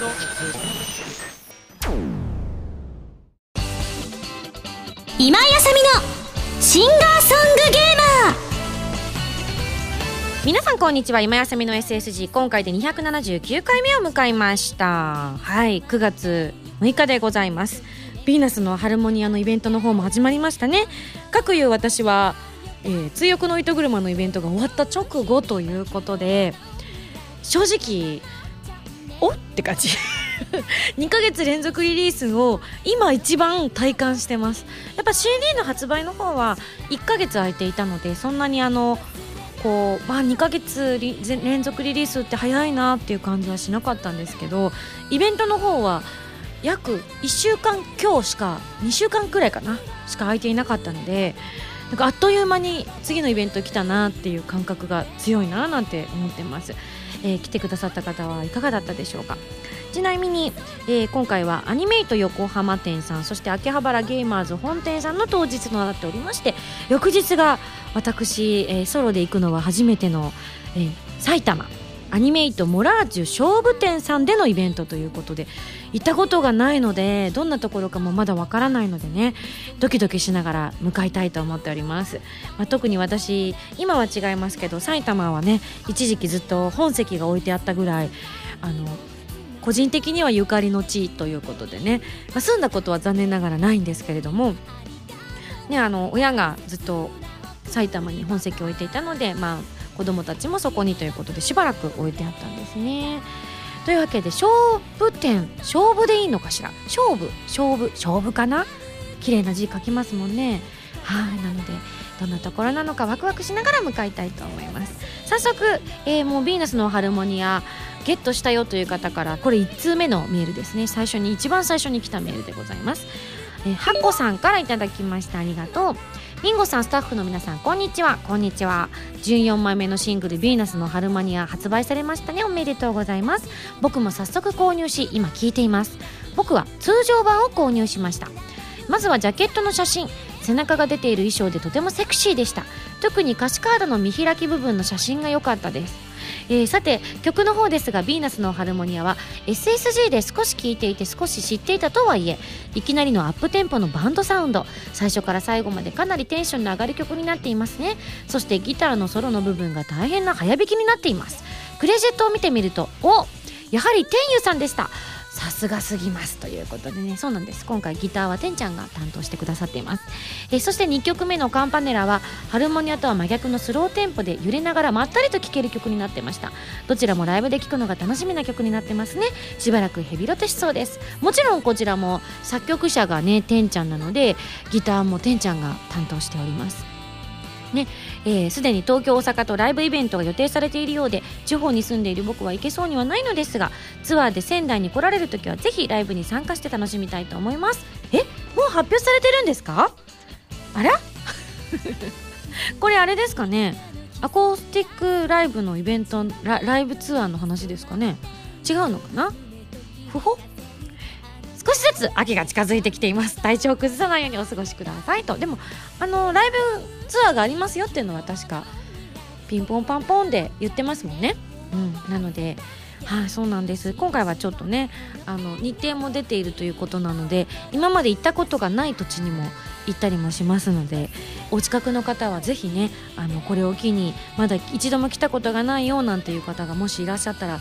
今井あさみのシンガーソングゲーマー。皆さんこんにちは。今休みの SSG 今回で279回目を迎えました。はい9月6日でございます。ヴィーナスのハルモニアのイベントの方も始まりましたね。各いう私は、えー、追憶の糸車のイベントが終わった直後ということで正直お？って感じ。2ヶ月連続リリースを今一番体感してます。やっぱ CD の発売の方は1ヶ月空いていたのでそんなにあのこう、まあ、2ヶ月連続リリースって早いなっていう感じはしなかったんですけどイベントの方は約1週間今日しか2週間くらいかなしか空いていなかったのでなんかあっという間に次のイベント来たなっていう感覚が強いななんて思ってます、えー、来てくださった方はいかがだったでしょうか？ちなみに、えー、今回はアニメイト横浜店さんそして秋葉原ゲーマーズ本店さんの当日となっておりまして翌日が私、えー、ソロで行くのは初めての、えー、埼玉アニメイトモラージュ勝負店さんでのイベントということで行ったことがないのでどんなところかもまだわからないのでねドキドキしながら向かいたいと思っております、まあ、特に私今は違いますけど埼玉はね一時期ずっと本席が置いてあったぐらいあの個人的にはゆかりの地ということでね、まあ、住んだことは残念ながらないんですけれども、ね、あの親がずっと埼玉に本籍を置いていたので、まあ、子供たちもそこにということでしばらく置いてあったんですね。というわけで勝負点勝負でいいのかしら？勝負？勝負？勝負かな？綺麗な字書きますもんね。はいなのでどんなところなのかワクワクしながら向かいたいと思います。早速、えー、もうヴィーナスのハルモニアゲットしたよという方からこれ1通目のメールですね。最初に一番最初に来たメールでございます。えー、ハッコさんからいただきました。ありがとう。リンゴさんスタッフの皆さんこんにちは。こんにちは。14枚目のシングル「ヴィーナスのハルマニア」発売されましたね。おめでとうございます。僕も早速購入し今聞いています。僕は通常版を購入しました。まずはジャケットの写真。背中が出ている衣装でとてもセクシーでした。特に歌詞カードの見開き部分の写真が良かったです。えー、さて曲の方ですが「ヴィーナスのハルモニアは」SSG で少し聴いていて少し知っていたとはいえいきなりのアップテンポのバンドサウンド。最初から最後までかなりテンションの上がる曲になっていますね。そしてギターのソロの部分が大変な早弾きになっています。クレジットを見てみるとおやはり天佑さんでした。さすがすぎますということでね。そうなんです。今回ギターはてんちゃんが担当してくださっています。えそして2曲目のカンパネラはハルモニアとは真逆のスローテンポで揺れながらまったりと聴ける曲になってました。どちらもライブで聴くのが楽しみな曲になってますね。しばらくヘビロテしそうです。もちろんこちらも作曲者がねてんちゃんなのでギターもてんちゃんが担当しております。ね。す、えー、で、に東京大阪とライブイベントが予定されているようで地方に住んでいる僕は行けそうにはないのですがツアーで仙台に来られる時はぜひライブに参加して楽しみたいと思います。えもう発表されてるんですか？あら？これあれですかね？アコースティックライブのイベントライブツアーの話ですかね？違うのかな？ふほ少しずつ秋が近づいてきています。体調を崩さないようにお過ごしくださいとでもあのライブツアーがありますよっていうのは確かピンポンパンポンで言ってますもんね。うん。なのではい、そうなんです。今回はちょっとねあの日程も出ているということなので今まで行ったことがない土地にも行ったりもしますのでお近くの方はぜひねあのこれを機にまだ一度も来たことがないよなんていう方がもしいらっしゃったら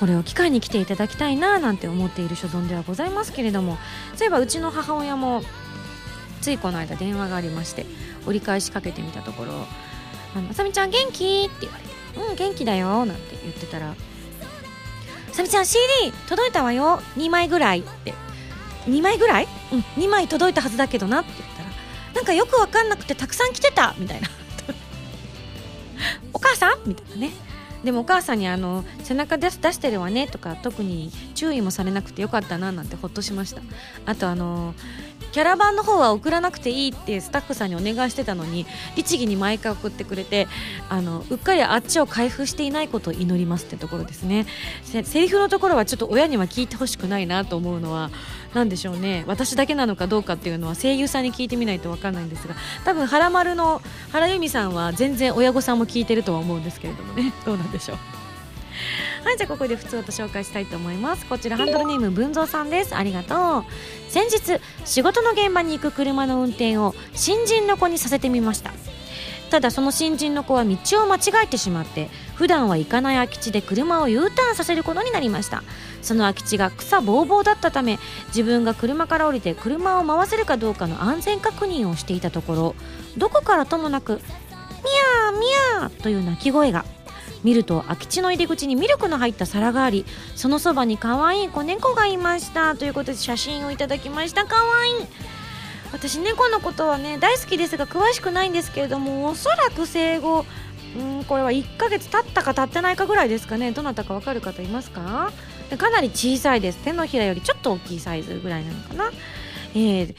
これを機会に来ていただきたいななんて思っている所存ではございますけれどもそういえばうちの母親もついこの間電話がありまして折り返しかけてみたところ「あのさみちゃん元気?」って言われて「うん元気だよ」なんて言ってたら「あさみちゃん CD 届いたわよ2枚ぐらい」って「2枚ぐらい？うん2枚届いたはずだけどな」って言ったら「なんかよく分かんなくてたくさん来てた」みたいな「お母さん?」みたいなねでもお母さんにあの背中出してるわねとか特に注意もされなくてよかったななんてほっとしました。あとあのキャラバンの方は送らなくていいってスタッフさんにお願いしてたのに律儀に毎回送ってくれてあのうっかりあっちを開封していないことを祈りますってところですね。セリフのところはちょっと親には聞いてほしくないなと思うのは何でしょうね。私だけなのかどうかっていうのは声優さんに聞いてみないと分かんないんですが多分原丸の原由美さんは全然親御さんも聞いてるとは思うんですけれどもね。どうなんでしょう。はいじゃあここで普通と紹介したいと思います。こちらハンドルネーム文蔵さんです。ありがとう。先日仕事の現場に行く車の運転を新人の子にさせてみました。ただその新人の子は道を間違えてしまって普段は行かない空き地で車を U ターンさせることになりました。その空き地が草ぼうぼうだったため自分が車から降りて車を回せるかどうかの安全確認をしていたところどこからともなく「ミャーミャー」という鳴き声が見ると空き地の入り口にミルクの入った皿がありそのそばに可愛い子猫がいましたということで写真をいただきました。可愛い。私猫のことはね大好きですが詳しくないんですけれどもおそらく生後うんこれは1ヶ月経ったか経ってないかぐらいですかね。どなたかわかる方いますか？かなり小さいです。手のひらよりちょっと大きいサイズぐらいなのかな。えー、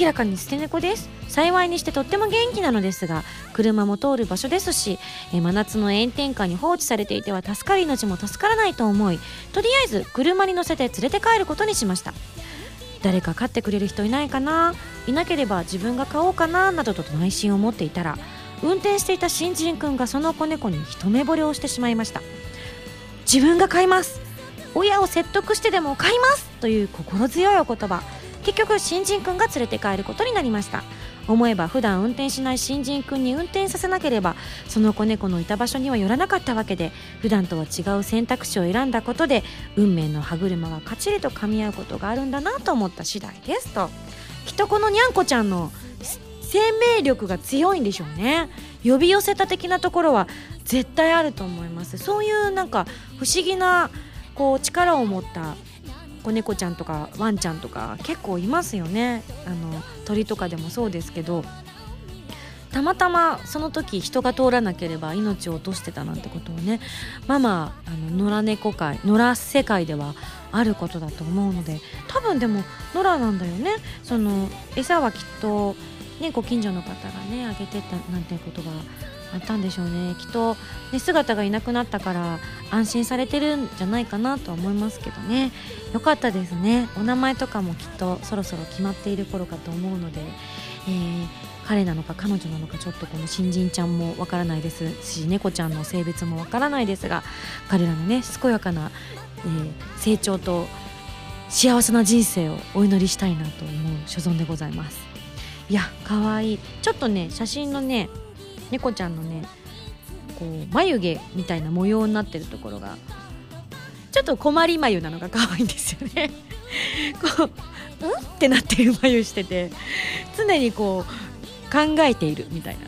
明らかに捨て猫です。幸いにしてとっても元気なのですが車も通る場所ですし、えー、真夏の炎天下に放置されていては助かる命も助からないと思いとりあえず車に乗せて連れて帰ることにしました。誰か飼ってくれる人いないかな？いなければ自分が飼おうかななどと内心を持っていたら運転していた新人くんがその子猫に一目惚れをしてしまいました。自分が飼います。親を説得してでも買いますという心強いお言葉。結局新人くんが連れて帰ることになりました。思えば普段運転しない新人くんに運転させなければその子猫のいた場所には寄らなかったわけで普段とは違う選択肢を選んだことで運命の歯車がかちりと噛み合うことがあるんだなと思った次第ですと。きっとこのにゃんこちゃんの生命力が強いんでしょうね。呼び寄せた的なところは絶対あると思います。そういうなんか不思議なこう力を持った子猫ちゃんとかワンちゃんとか結構いますよね。あの鳥とかでもそうですけどたまたまその時人が通らなければ命を落としてたなんてことをねママあの野良猫界野良世界ではあることだと思うので多分でも野良なんだよね。その餌はきっとねご近所の方がねあげてたなんてことがあったんでしょうね。きっと、ね、姿がいなくなったから安心されてるんじゃないかなとは思いますけどね。よかったですね。お名前とかもきっとそろそろ決まっている頃かと思うので、えー、彼なのか彼女なのかちょっとこの新人ちゃんもわからないですし猫ちゃんの性別もわからないですが彼らのね健やかな、えー、成長と幸せな人生をお祈りしたいなと思う所存でございます。いや可愛い。ちょっとね写真のね猫ちゃんのねこう眉毛みたいな模様になってるところがちょっと困り眉なのが可愛いんですよね。こううん？ってなってる眉してて常にこう考えているみたいな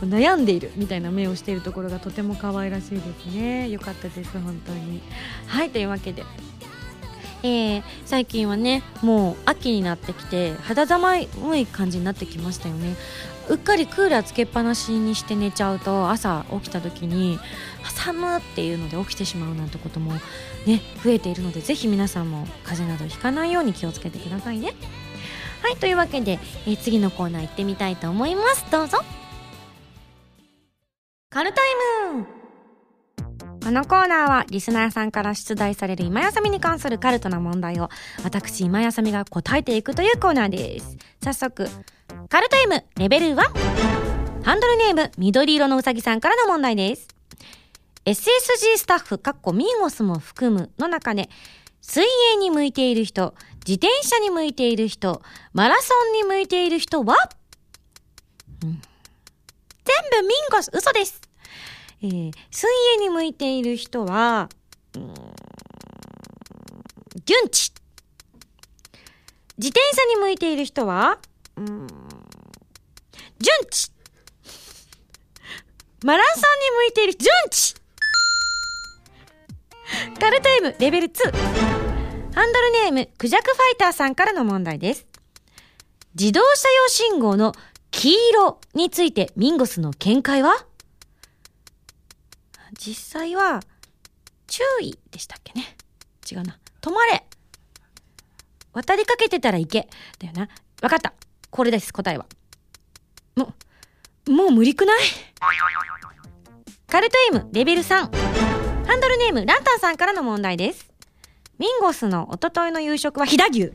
こう悩んでいるみたいな目をしているところがとても可愛らしいですね。よかったです本当に。はいというわけでえー、最近はねもう秋になってきて肌寒い感じになってきましたよね。うっかりクーラーつけっぱなしにして寝ちゃうと朝起きた時に寒っていうので起きてしまうなんてこともね増えているのでぜひ皆さんも風邪などひかないように気をつけてくださいね。はいというわけで、えー、次のコーナー行ってみたいと思います。どうぞ。カルタイム。このコーナーはリスナーさんから出題される今休みに関するカルトな問題を私今休みが答えていくというコーナーです。早速カルタイムレベル1ハンドルネーム緑色のうさぎさんからの問題です。SSG スタッフかっこミーゴスも含むの中で水泳に向いている人自転車に向いている人マラソンに向いている人は、うん、全部ミンゴス嘘です。えー、水泳に向いている人は、うん、ギュンチ。自転車に向いている人は、うん、ジュンチ。マラソンに向いているジュンチ。カルタイムレベル2。ハンドルネーム、クジャクファイターさんからの問題です。自動車用信号の黄色についてミンゴスの見解は？実際は、注意でしたっけね？違うな。止まれ渡りかけてたら行けだよな。わかった。これです、答えは。も、もう無理くない？カルト M レベル3。ハンドルネームランタンさんからの問題です。ミンゴスのおとといの夕食は飛騨牛。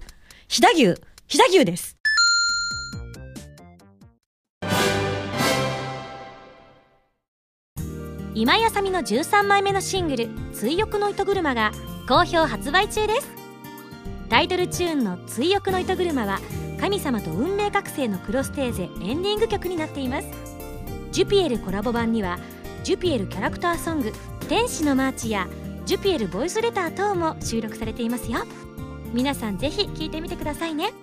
飛騨牛。飛騨牛です。今やさみの13枚目のシングル「追憶の糸車」が好評発売中です。タイトルチューンの「追憶の糸車」は神様と運命覚醒のクロステーゼエンディング曲になっています。ジュピエルコラボ版にはジュピエルキャラクターソング「天使のマーチ」やジュピエルボイスレター等も収録されていますよ。皆さんぜひ聴いてみてくださいね。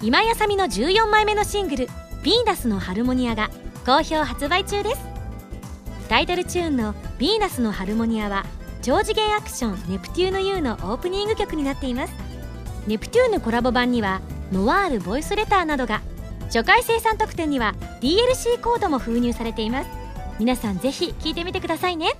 今井麻美の14枚目のシングル「ヴィーナスのハルモニア」が好評発売中です。タイトルチューンの「ヴィーナスのハルモニア」は超次元アクション「ネプテューヌ U」のオープニング曲になっています。ネプテューヌコラボ版にはノワールボイスレターなどが初回生産特典には DLC コードも封入されています。皆さんぜひ聴いてみてくださいね。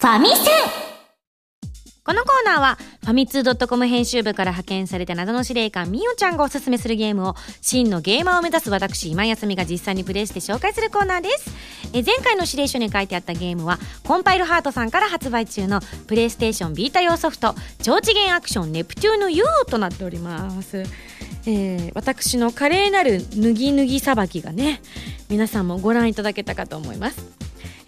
ファミセン。このコーナーはファミツー .com 編集部から派遣された謎の司令官みおちゃんがおすすめするゲームを真のゲーマーを目指す私今休みが実際にプレイして紹介するコーナーです。え前回の指令書に書いてあったゲームはコンパイルハートさんから発売中のプレイステーションビータ用ソフト超次元アクションネプテューヌ U となっております。えー、私の華麗なる脱ぎ脱ぎさばきがね皆さんもご覧いただけたかと思います。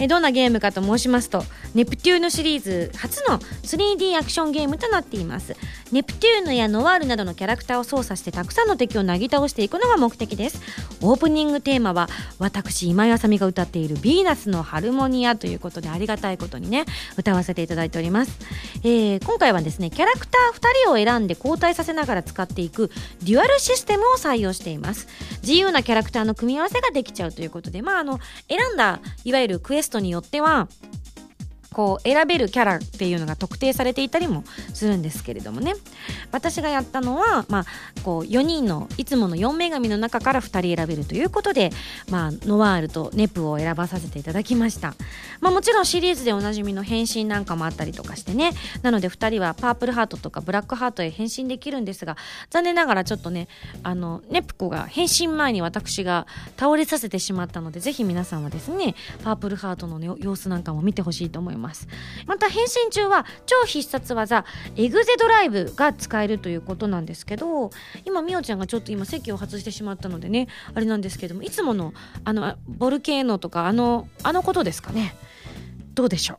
えどんなゲームかと申しますとネプテューヌシリーズ初の 3D アクションゲームとなっています。ネプテューヌやノワールなどのキャラクターを操作してたくさんの敵をなぎ倒していくのが目的です。オープニングテーマは私今井あさみが歌っている「ヴィーナスのハルモニア」ということでありがたいことにね歌わせていただいております、えー、今回はですねキャラクター2人を選んで交代させながら使っていくデュアルシステムを採用しています。自由なキャラクターの組み合わせができちゃうということでまああの選んだいわゆるクエストによってはこう選べるキャラっていうのが特定されていたりもするんですけれどもね。私がやったのは、まあ、こう4人のいつもの4女神の中から2人選べるということで、まあ、ノワールとネプを選ばさせていただきました、まあ、もちろんシリーズでおなじみの変身なんかもあったりとかしてね。なので2人はパープルハートとかブラックハートへ変身できるんですが残念ながらちょっとねあのネプコが変身前に私が倒れさせてしまったのでぜひ皆さんはですねパープルハートの、ね、様子なんかも見てほしいと思います。ます。また変身中は超必殺技エグゼドライブが使えるということなんですけど今みおちゃんがちょっと今席を外してしまったのでねあれなんですけどもいつものあのボルケーノとかあのあのことですかね？どうでしょ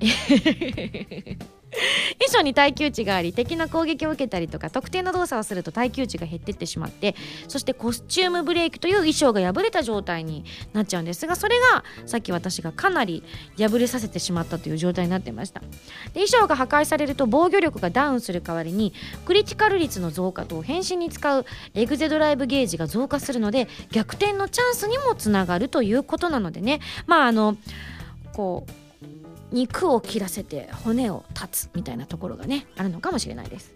う？衣装に耐久値があり敵の攻撃を受けたりとか特定の動作をすると耐久値が減ってってしまってそしてコスチュームブレーキという衣装が破れた状態になっちゃうんですがそれがさっき私がかなり破れさせてしまったという状態になってました。で衣装が破壊されると防御力がダウンする代わりにクリティカル率の増加と変身に使うエグゼドライブゲージが増加するので逆転のチャンスにもつながるということなのでね。まああのこう肉を切らせて骨を断つみたいなところがねあるのかもしれないです。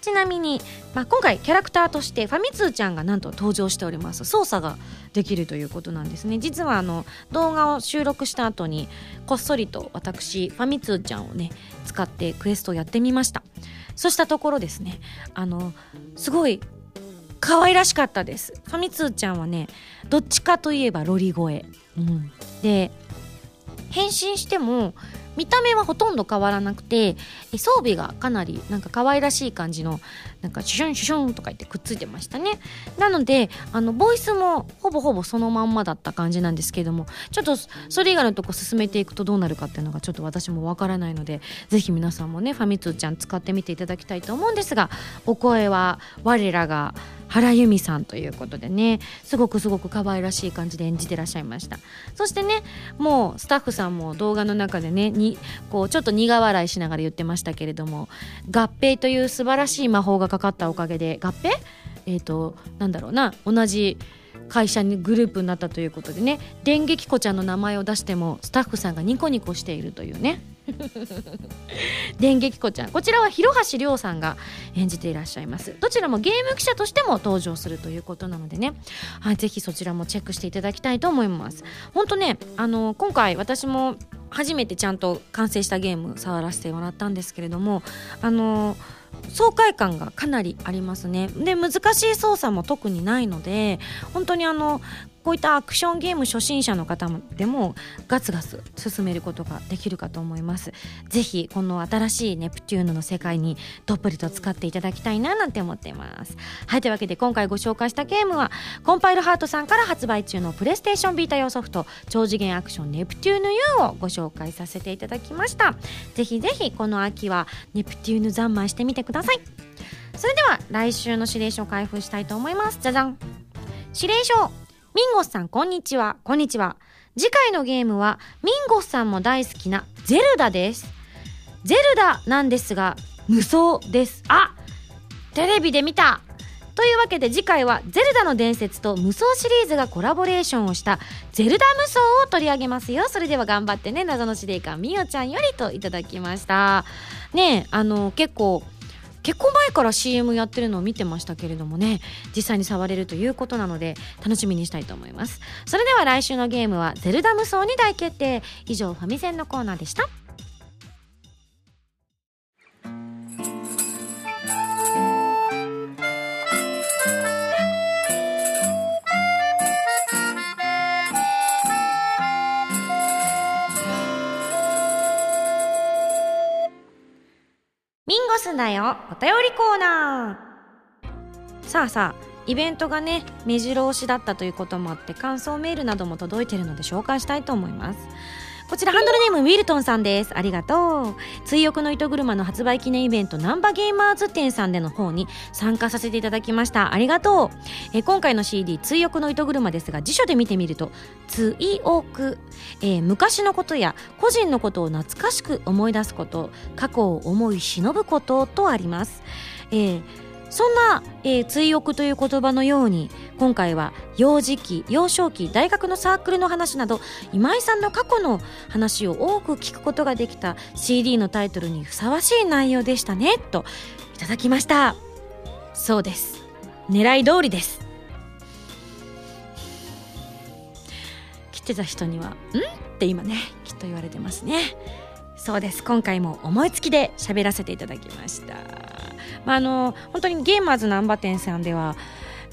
ちなみに、まあ、今回キャラクターとしてファミ通ちゃんがなんと登場しております操作ができるということなんですね。実はあの動画を収録した後にこっそりと私ファミ通ちゃんをね使ってクエストをやってみました。そうしたところですねあのすごい可愛らしかったです。ファミ通ちゃんはねどっちかといえばロリ声、うん、で変身しても見た目はほとんど変わらなくて装備がかなりなんか可愛らしい感じのなんかシュシュンシュシュンとか言ってくっついてましたね。なのであのボイスもほぼほぼそのまんまだった感じなんですけどもちょっとそれ以外のとこ進めていくとどうなるかっていうのがちょっと私もわからないのでぜひ皆さんもねファミ通ちゃん使ってみていただきたいと思うんですがお声は我らが原由美さんということでねすごくすごく可愛らしい感じで演じてらっしゃいました。そしてねもうスタッフさんも動画の中でねにこうちょっと苦笑いしながら言ってましたけれども合併という素晴らしい魔法がかかったおかげで合併？えっ、ー、となんだろうな。同じ会社にグループになったということでね。電撃子ちゃんの名前を出してもスタッフさんがニコニコしているというね。電撃子ちゃん。こちらは広橋亮さんが演じていらっしゃいます。どちらもゲーム記者としても登場するということなのでね、はい、ぜひそちらもチェックしていただきたいと思います。本当ねあの今回私も初めてちゃんと完成したゲーム触らせてもらったんですけれどもあの爽快感がかなりありますね。で難しい操作も特にないので本当にあのこういったアクションゲーム初心者の方でもガツガツ進めることができるかと思います。ぜひこの新しいネプテューヌの世界にどっぷりと使っていただきたいななんて思っています。はいというわけで今回ご紹介したゲームはコンパイルハートさんから発売中のプレイステーションビータ用ソフト超次元アクションネプテューヌ U をご紹介させていただきました。ぜひぜひこの秋はネプテューヌ三昧してみてください。それでは来週の指令書を開封したいと思います。じゃじゃん。指令書。ミンゴスさんこんにちは。こんにちは。次回のゲームはミンゴスさんも大好きなゼルダです。ゼルダなんですが無双です。あテレビで見た。というわけで次回は「ゼルダの伝説」と無双シリーズがコラボレーションをした「ゼルダ無双」を取り上げますよ。それでは頑張ってね謎の司令官みおちゃんよりといただきました。ねえあの結構結構前から CM やってるのを見てましたけれどもね実際に触れるということなので楽しみにしたいと思います。それでは来週のゲームは「ゼルダ無双」に大決定。以上ファミセンのコーナーでした。ミンゴスだよ。お便りコーナー。さあさあイベントがね目白押しだったということもあって感想メールなども届いてるので紹介したいと思います。こちらハンドルネームウィルトンさんです。ありがとう。追憶の糸車の発売記念イベントナンバゲーマーズ店さんでの方に参加させていただきました。ありがとう。え今回の CD 追憶の糸車ですが辞書で見てみると追憶、えー、昔のことや個人のことを懐かしく思い出すこと過去を思い忍ぶこととあります、えーそんな、えー、追憶という言葉のように今回は幼児期幼少期大学のサークルの話など今井さんの過去の話を多く聞くことができた CD のタイトルにふさわしい内容でしたねといただきました。そうです。狙い通りです。来てた人には「ん?」って今ねきっと言われてますね。そうです。今回も思いつきで喋らせていただきました。まあ、あの本当にゲーマーズ難波店さんでは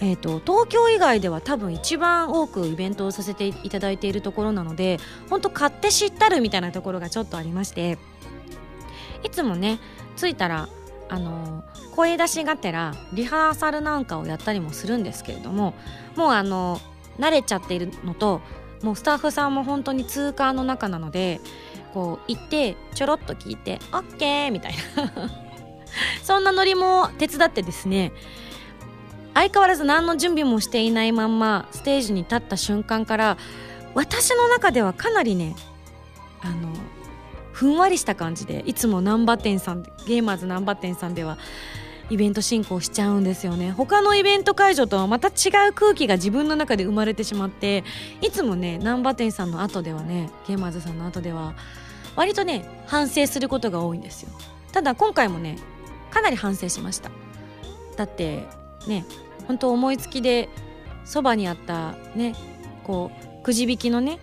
えーと、東京以外では多分一番多くイベントをさせていただいているところなので本当買って知ったるみたいなところがちょっとありましていつもね着いたらあの声出しがてらリハーサルなんかをやったりもするんですけれどももうあの慣れちゃっているのともうスタッフさんも本当に通過の中なのでこう行ってちょろっと聞いて「OK」みたいな。そんなノリも手伝ってですね相変わらず何の準備もしていないまんまステージに立った瞬間から私の中ではかなりねあのふんわりした感じでいつも難波店さんゲーマーズ難波店さんではイベント進行しちゃうんですよね。他のイベント会場とはまた違う空気が自分の中で生まれてしまっていつもね難波店さんの後ではねゲーマーズさんの後では割とね反省することが多いんですよ。ただ今回もねかなり反省しました。だってね本当思いつきでそばにあったねこうくじ引きのね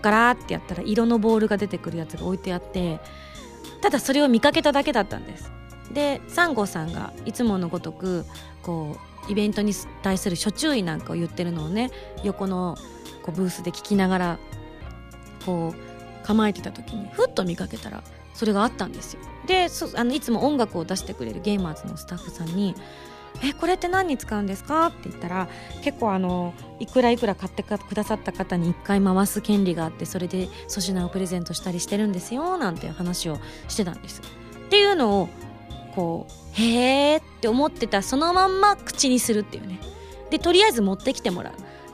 ガラーってやったら色のボールが出てくるやつが置いてあってただそれを見かけただけだったんです。でサンゴさんがいつものごとくこうイベントに対する諸注意なんかを言ってるのをね横のこうブースで聞きながらこう構えてた時にふっと見かけたらそれがあったんですよであのいつも音楽を出してくれるゲーマーズのスタッフさんに「えこれって何に使うんですか?」って言ったら結構あのいくらいくら買ってくださった方に1回回す権利があってそれで粗品をプレゼントしたりしてるんですよなんて話をしてたんです。っていうのをこうへーって思ってたそのまんま口にするっていうねでとりあえず持ってきてもらう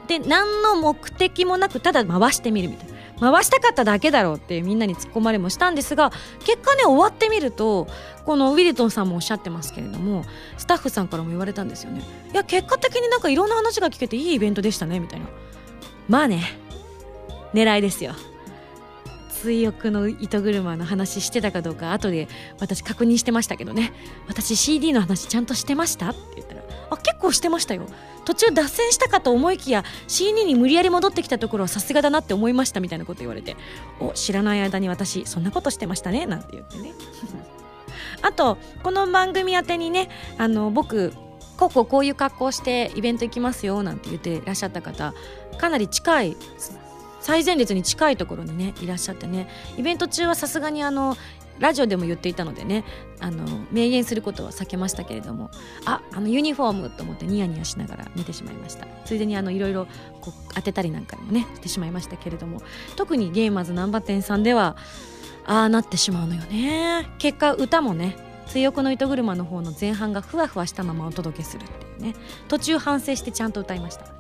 で何の目的もなくただ回してみるみたいな回したかっただけだろうってみんなに突っ込まれもしたんですが結果ね終わってみるとこのウィルトンさんもおっしゃってますけれどもスタッフさんからも言われたんですよね。いや結果的になんかいろんな話が聞けていいイベントでしたねみたいな。まあね。狙いですよ追憶の糸車の話してたかどうか後で私確認してましたけどね。私 CD の話ちゃんとしてました？って言ったらあ結構してましたよ。途中脱線したかと思いきや CD に無理やり戻ってきたところはさすがだなって思いましたみたいなこと言われてお知らない間に私そんなことしてましたねなんて言ってね。あとこの番組宛てにねあの僕こうこうこういう格好してイベント行きますよなんて言ってらっしゃった方かなり近い最前列に近いところにねいらっしゃってね。イベント中はさすがにあのラジオでも言っていたのでねあの明言することは避けましたけれどもああのユニフォームと思ってニヤニヤしながら見てしまいました。ついでにいろいろ当てたりなんかもねしてしまいましたけれども特にゲーマーズ難波店さんではああなってしまうのよね。結果歌もね追憶の糸車の方の前半がふわふわしたままお届けするっていうね途中反省してちゃんと歌いました。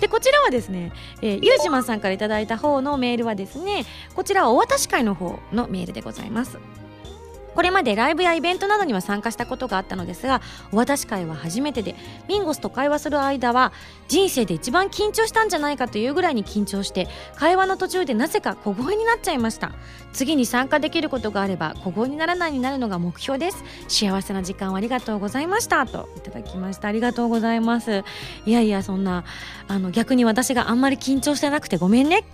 でこちらはですね、えー、ゆうじまさんからいただいた方のメールはですねこちらはお渡し会の方のメールでございます。これまでライブやイベントなどには参加したことがあったのですがお渡し会は初めてでミンゴスと会話する間は人生で一番緊張したんじゃないかというぐらいに緊張して会話の途中でなぜか小声になっちゃいました。次に参加できることがあれば小声にならないになるのが目標です。幸せな時間をありがとうございました。といただきました。ありがとうございます。いやいやそんなあの逆に私があんまり緊張してなくてごめんね。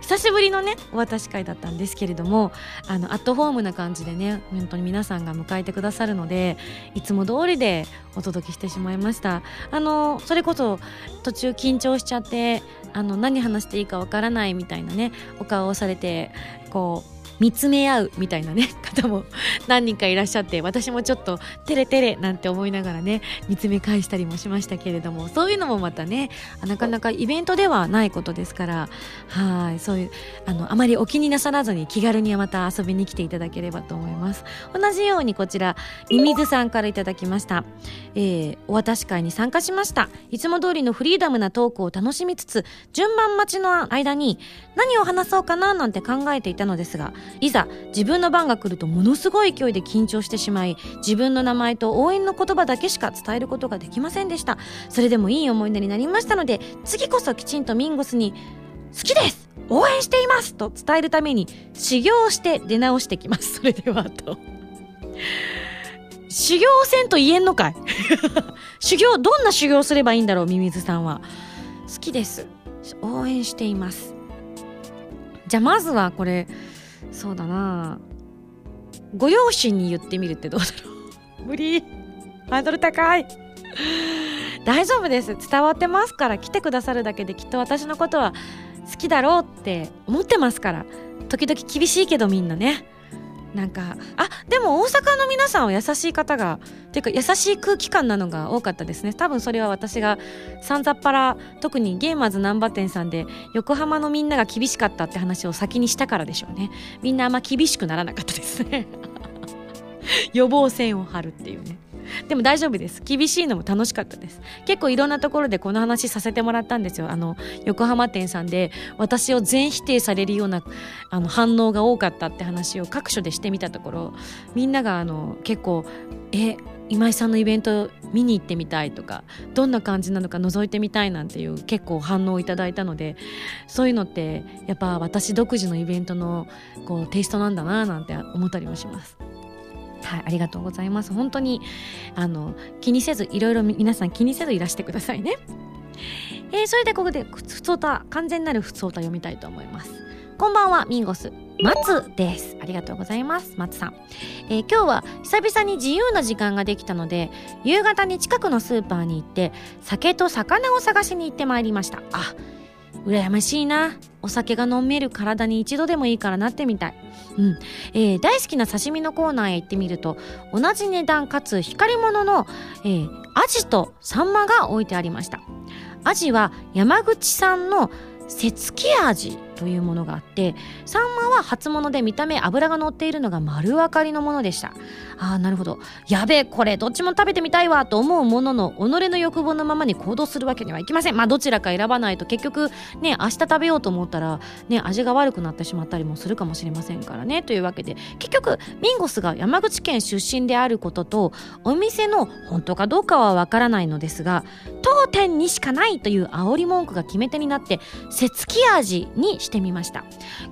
久しぶりのねお渡し会だったんですけれどもあのアットホームな感じでね本当に皆さんが迎えてくださるのでいつも通りでお届けしてしまいました。あのそれこそ途中緊張しちゃってあの何話していいかわからないみたいなねお顔をされてこう見つめ合うみたいなね方も何人かいらっしゃって私もちょっとテレテレなんて思いながらね見つめ返したりもしましたけれどもそういうのもまたねなかなかイベントではないことですからはいそういうあのあまりお気になさらずに気軽にまた遊びに来ていただければと思います。同じようにこちらミミズさんからいただきました、えー、お渡し会に参加しました。いつも通りのフリーダムなトークを楽しみつつ順番待ちの間に何を話そうかななんて考えていたのですがいざ自分の番が来るとものすごい勢いで緊張してしまい自分の名前と応援の言葉だけしか伝えることができませんでした。それでもいい思い出になりましたので次こそきちんとミンゴスに好きです応援していますと伝えるために修行して出直してきます。それではと。修行せんと言えんのかい。修行どんな修行すればいいんだろうミミズさんは好きです応援していますじゃあまずはこれそうだな。ご両親に言ってみるってどうだろう。無理。ハードル高い。大丈夫です。伝わってますから来てくださるだけできっと私のことは好きだろうって思ってますから。時々厳しいけどみんなねなんかあでも大阪の皆さんは優しい方がていうか優しい空気感なのが多かったですね。多分それは私がさんざっぱら特にゲーマーズ難波店さんで横浜のみんなが厳しかったって話を先にしたからでしょうね。みんなあんま厳しくならなかったですね。予防線を張るっていうね。でも大丈夫です。厳しいのも楽しかったです。結構いろんなところでこの話させてもらったんですよ。あの横浜店さんで私を全否定されるようなあの反応が多かったって話を各所でしてみたところみんながあの結構え今井さんのイベント見に行ってみたいとかどんな感じなのか覗いてみたいなんていう結構反応をいただいたのでそういうのってやっぱ私独自のイベントのこうテイストなんだななんて思ったりもします。はい、ありがとうございます。本当にあの気にせずいろいろ皆さん気にせずいらしてくださいね。えー、それでここで普通歌完全なる普通歌読みたいと思います。こんばんはミンゴス松です。ありがとうございます。松さん、えー、今日は久々に自由な時間ができたので、夕方に近くのスーパーに行って、酒と魚を探しに行ってまいりました。あ、羨ましいな。お酒が飲める体に一度でもいいからなってみたい。うん。えー、大好きな刺身のコーナーへ行ってみると、同じ値段かつ光り物の、えー、アジとサンマが置いてありました。アジは山口産のせつき味というものがあってサンマは初物で見た目脂が乗っているのが丸分かりのものでした。ああなるほど。やべえこれどっちも食べてみたいわと思うものの己の欲望のままに行動するわけにはいきません。まあどちらか選ばないと結局ね明日食べようと思ったらね味が悪くなってしまったりもするかもしれませんからね。というわけで結局ミンゴスが山口県出身であることとお店の本当かどうかはわからないのですが当店にしかないという煽り文句が決め手になってせつき味にしてみました。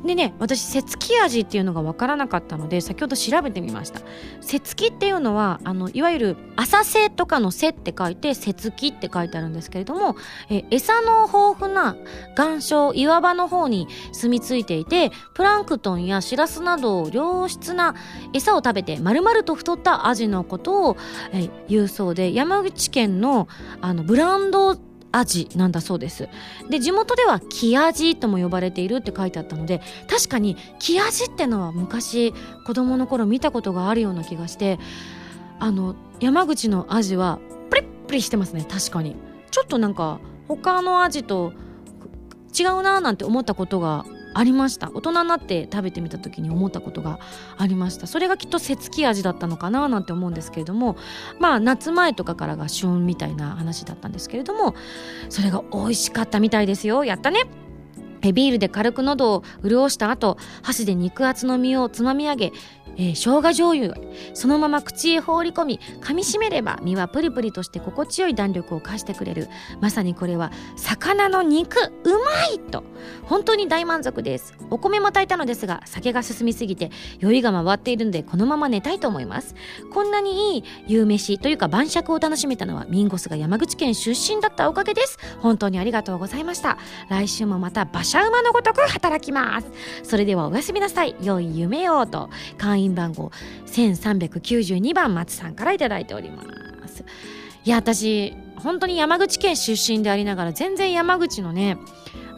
でね私せつき味っていうのが分からなかったので先ほど調べてみました。せつきっていうのはあのいわゆる浅瀬とかの瀬って書いてせつきって書いてあるんですけれどもえ餌の豊富な岩礁岩場の方に住み着いていてプランクトンやシラスなど良質な餌を食べて丸々と太ったアジのことを、え言うそうで山口県のあのブランド味なんだそうです。で地元では木味とも呼ばれているって書いてあったので確かに木味ってのは昔子供の頃見たことがあるような気がしてあの山口の味はプリップリしてますね確かに。ちょっとなんか他の味と違うなーなんて思ったことがありました。大人になって食べてみた時に思ったことがありました。それがきっとせつき味だったのかななんて思うんですけれどもまあ夏前とかからが旬みたいな話だったんですけれどもそれが美味しかったみたいですよ。やったね。ビールで軽く喉を潤した後箸で肉厚の身をつまみ上げえー、生姜醤油そのまま口へ放り込み噛みしめれば身はプリプリとして心地よい弾力を貸してくれる。まさにこれは魚の肉うまいと本当に大満足です。お米も炊いたのですが酒が進みすぎて酔いが回っているのでこのまま寝たいと思います。こんなにいい夕飯というか晩酌を楽しめたのはミンゴスが山口県出身だったおかげです。本当にありがとうございました。来週もまた馬車馬のごとく働きます。それではおやすみなさい。良い夢をと。会員員番号1392番松さんから頂いております。いや私本当に山口県出身でありながら全然山口のね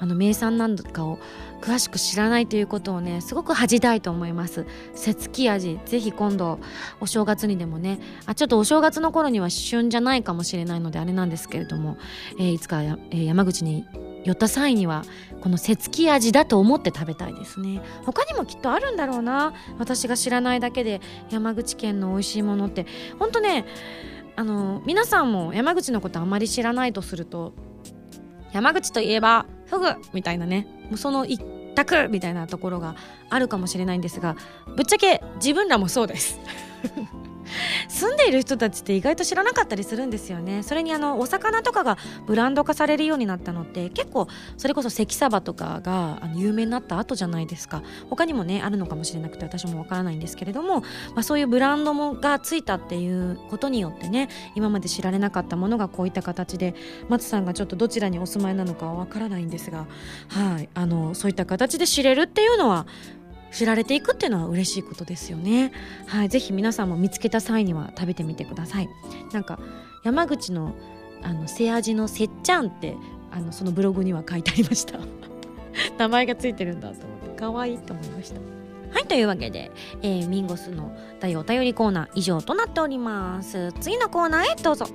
あの名産なんかを詳しく知らないということをねすごく恥じたいと思います。せつき味。ぜひ今度お正月にでもねあちょっとお正月の頃には旬じゃないかもしれないのであれなんですけれども、えー、いつか、えー、山口に寄った際にはこのせつき味だと思って食べたいですね。他にもきっとあるんだろうな。私が知らないだけで山口県の美味しいものって。ほんとねあの皆さんも山口のことあまり知らないとすると山口といえばフグみたいなね。もうその一択みたいなところがあるかもしれないんですがぶっちゃけ自分らもそうです。住んでいる人たちって意外と知らなかったりするんですよね。それにあのお魚とかがブランド化されるようになったのって結構それこそ関サバとかがあの有名になった後じゃないですか。他にもねあるのかもしれなくて私もわからないんですけれども、まあ、そういうブランドもがついたっていうことによってね今まで知られなかったものがこういった形で松さんがちょっとどちらにお住まいなのかはわからないんですが、はい、あのそういった形で知れるっていうのは知られていくっていうのは嬉しいことですよね。はい、ぜひ皆さんも見つけた際には食べてみてください。なんか山口のあのせ味のせっちゃんってあのそのブログには書いてありました。名前がついてるんだと思って可愛いと思いました。はい、というわけで、えー、ミンゴスの大お便りコーナー以上となっております。次のコーナーへどうぞ。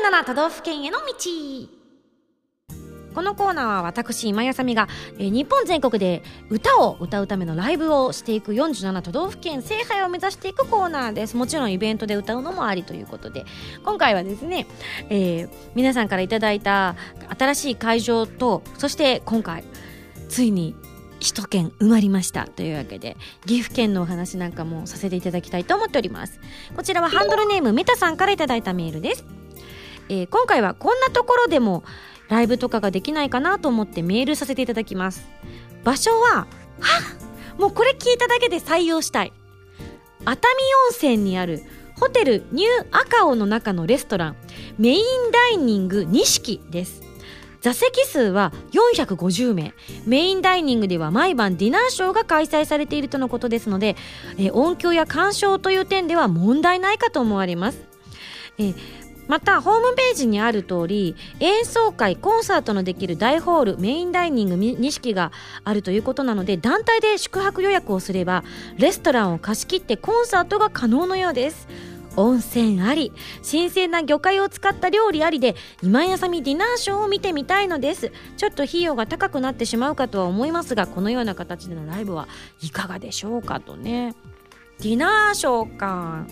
47都道府県への道。このコーナーは私今やさみが、えー、日本全国で歌を歌うためのライブをしていく47都道府県制覇を目指していくコーナーです。もちろんイベントで歌うのもありということで。今回はですね、えー、皆さんからいただいた新しい会場とそして今回ついに首都圏埋まりましたというわけで岐阜県のお話なんかもさせていただきたいと思っております。こちらはハンドルネームメタさんからいただいたメールです。えー、今回はこんなところでもライブとかができないかなと思ってメールさせていただきます。場所ははもうこれ聞いただけで採用したい。熱海温泉にあるホテルニューアカオの中のレストラン。メインダイニング錦です。座席数は450名。メインダイニングでは毎晩ディナーショーが開催されているとのことですので、え音響や鑑賞という点では問題ないかと思われます、えまたホームページにある通り演奏会コンサートのできる大ホールメインダイニング錦があるということなので団体で宿泊予約をすればレストランを貸し切ってコンサートが可能のようです。温泉あり新鮮な魚介を使った料理ありで今やさみディナーショーを見てみたいのです。ちょっと費用が高くなってしまうかとは思いますがこのような形でのライブはいかがでしょうかとね。ディナーショーか。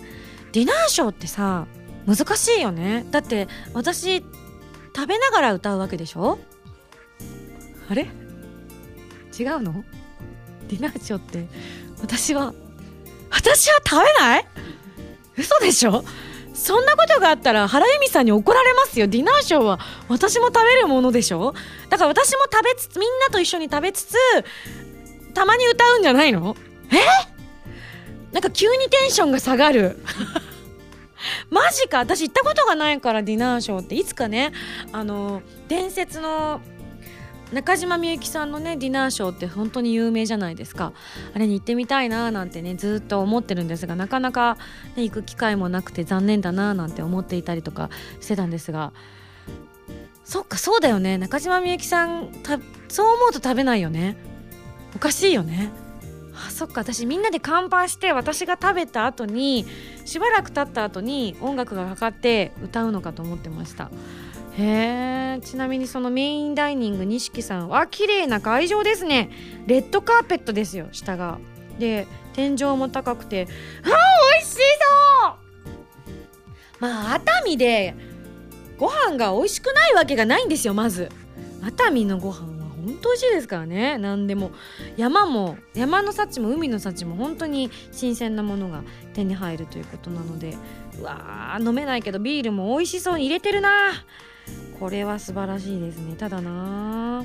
ディナーショーってさ難しいよね。だって私食べながら歌うわけでしょ？あれ？違うの？ディナーショーって私は私は食べない？嘘でしょ？そんなことがあったら原由美さんに怒られますよ。ディナーショーは私も食べるものでしょ？だから私も食べつつみんなと一緒に食べつつたまに歌うんじゃないの？え？なんか急にテンションが下がる。マジか。私行ったことがないからディナーショーって。いつかねあの伝説の中島みゆきさんのねディナーショーって本当に有名じゃないですか。あれに行ってみたいななんてねずっと思ってるんですがなかなか、ね、行く機会もなくて残念だななんて思っていたりとかしてたんですが。そっかそうだよね。中島みゆきさんそう思うと食べないよね。おかしいよね。あそっか。私みんなで乾杯して私が食べた後にしばらく経った後に音楽がかかって歌うのかと思ってました。へえちなみにそのメインダイニング錦さんは綺麗な会場ですね。レッドカーペットですよ下が。で天井も高くてあ美味しそう。まあ熱海でご飯が美味しくないわけがないんですよまず。熱海のご飯本当美味しいですからね。何でも。山も山の幸も海の幸も本当に新鮮なものが手に入るということなので。うわー飲めないけどビールも美味しそうに入れてるな。これは素晴らしいですね。ただな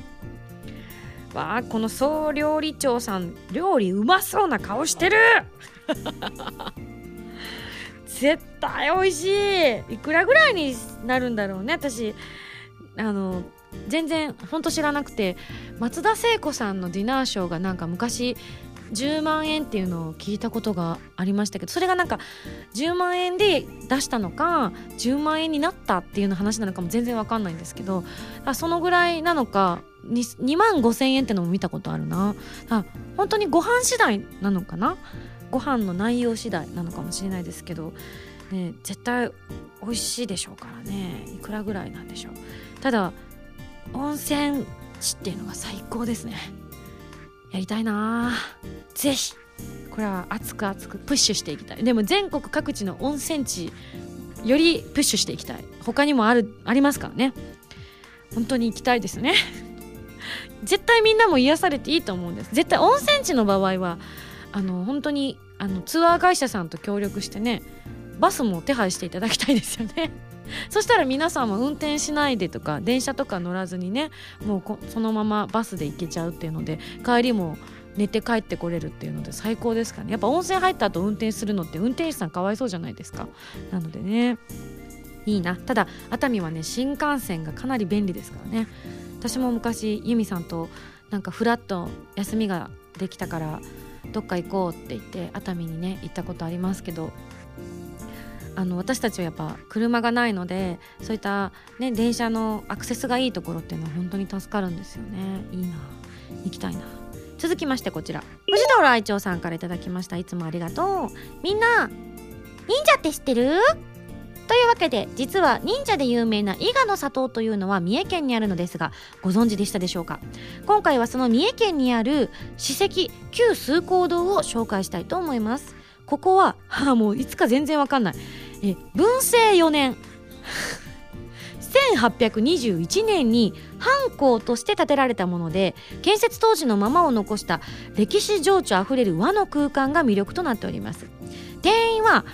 わあこの総料理長さん料理うまそうな顔してる。絶対美味しい。いくらぐらいになるんだろうね。私あの全然ほんと知らなくて松田聖子さんのディナーショーがなんか昔10万円っていうのを聞いたことがありましたけどそれがなんか10万円で出したのか10万円になったっていうの話なのかも全然わかんないんですけどそのぐらいなのか 2, 2万5千円ってのも見たことあるな。あ本当にご飯次第なのかな？ご飯の内容次第なのかもしれないですけど、ね、絶対美味しいでしょうからね。いくらぐらいなんでしょう。ただ温泉地っていうのが最高ですね。やりたいな。ぜひ。これは熱く熱くプッシュしていきたい。でも全国各地の温泉地よりプッシュしていきたい。他にもあるありますからね。本当に行きたいですね。絶対みんなも癒されていいと思うんです。絶対温泉地の場合はあの本当にあのツアー会社さんと協力してねバスも手配していただきたいですよね。そしたら皆さんも運転しないでとか電車とか乗らずにねもうそのままバスで行けちゃうっていうので帰りも寝て帰ってこれるっていうので最高ですかね。やっぱ温泉入った後運転するのって運転手さんかわいそうじゃないですか。なのでねいいな。ただ熱海はね新幹線がかなり便利ですからね。私も昔由美さんとなんかフラッと休みができたからどっか行こうって言って熱海にね行ったことありますけどあの私たちはやっぱ車がないのでそういった、ね、電車のアクセスがいいところっていうのは本当に助かるんですよね。いいな。行きたいな。続きましてこちら。藤原愛鳥さんから頂きました。いつもありがとう。みんな忍者って知ってる？というわけで実は忍者で有名な伊賀の里というのは三重県にあるのですがご存知でしたでしょうか？今回はその三重県にある史跡旧崇光堂を紹介したいと思います。ここ、はあ、もういつか全然わかんない。え文政4年。1821年に藩校として建てられたもので建設当時のままを残した歴史情緒あふれる和の空間が魅力となっております。定員は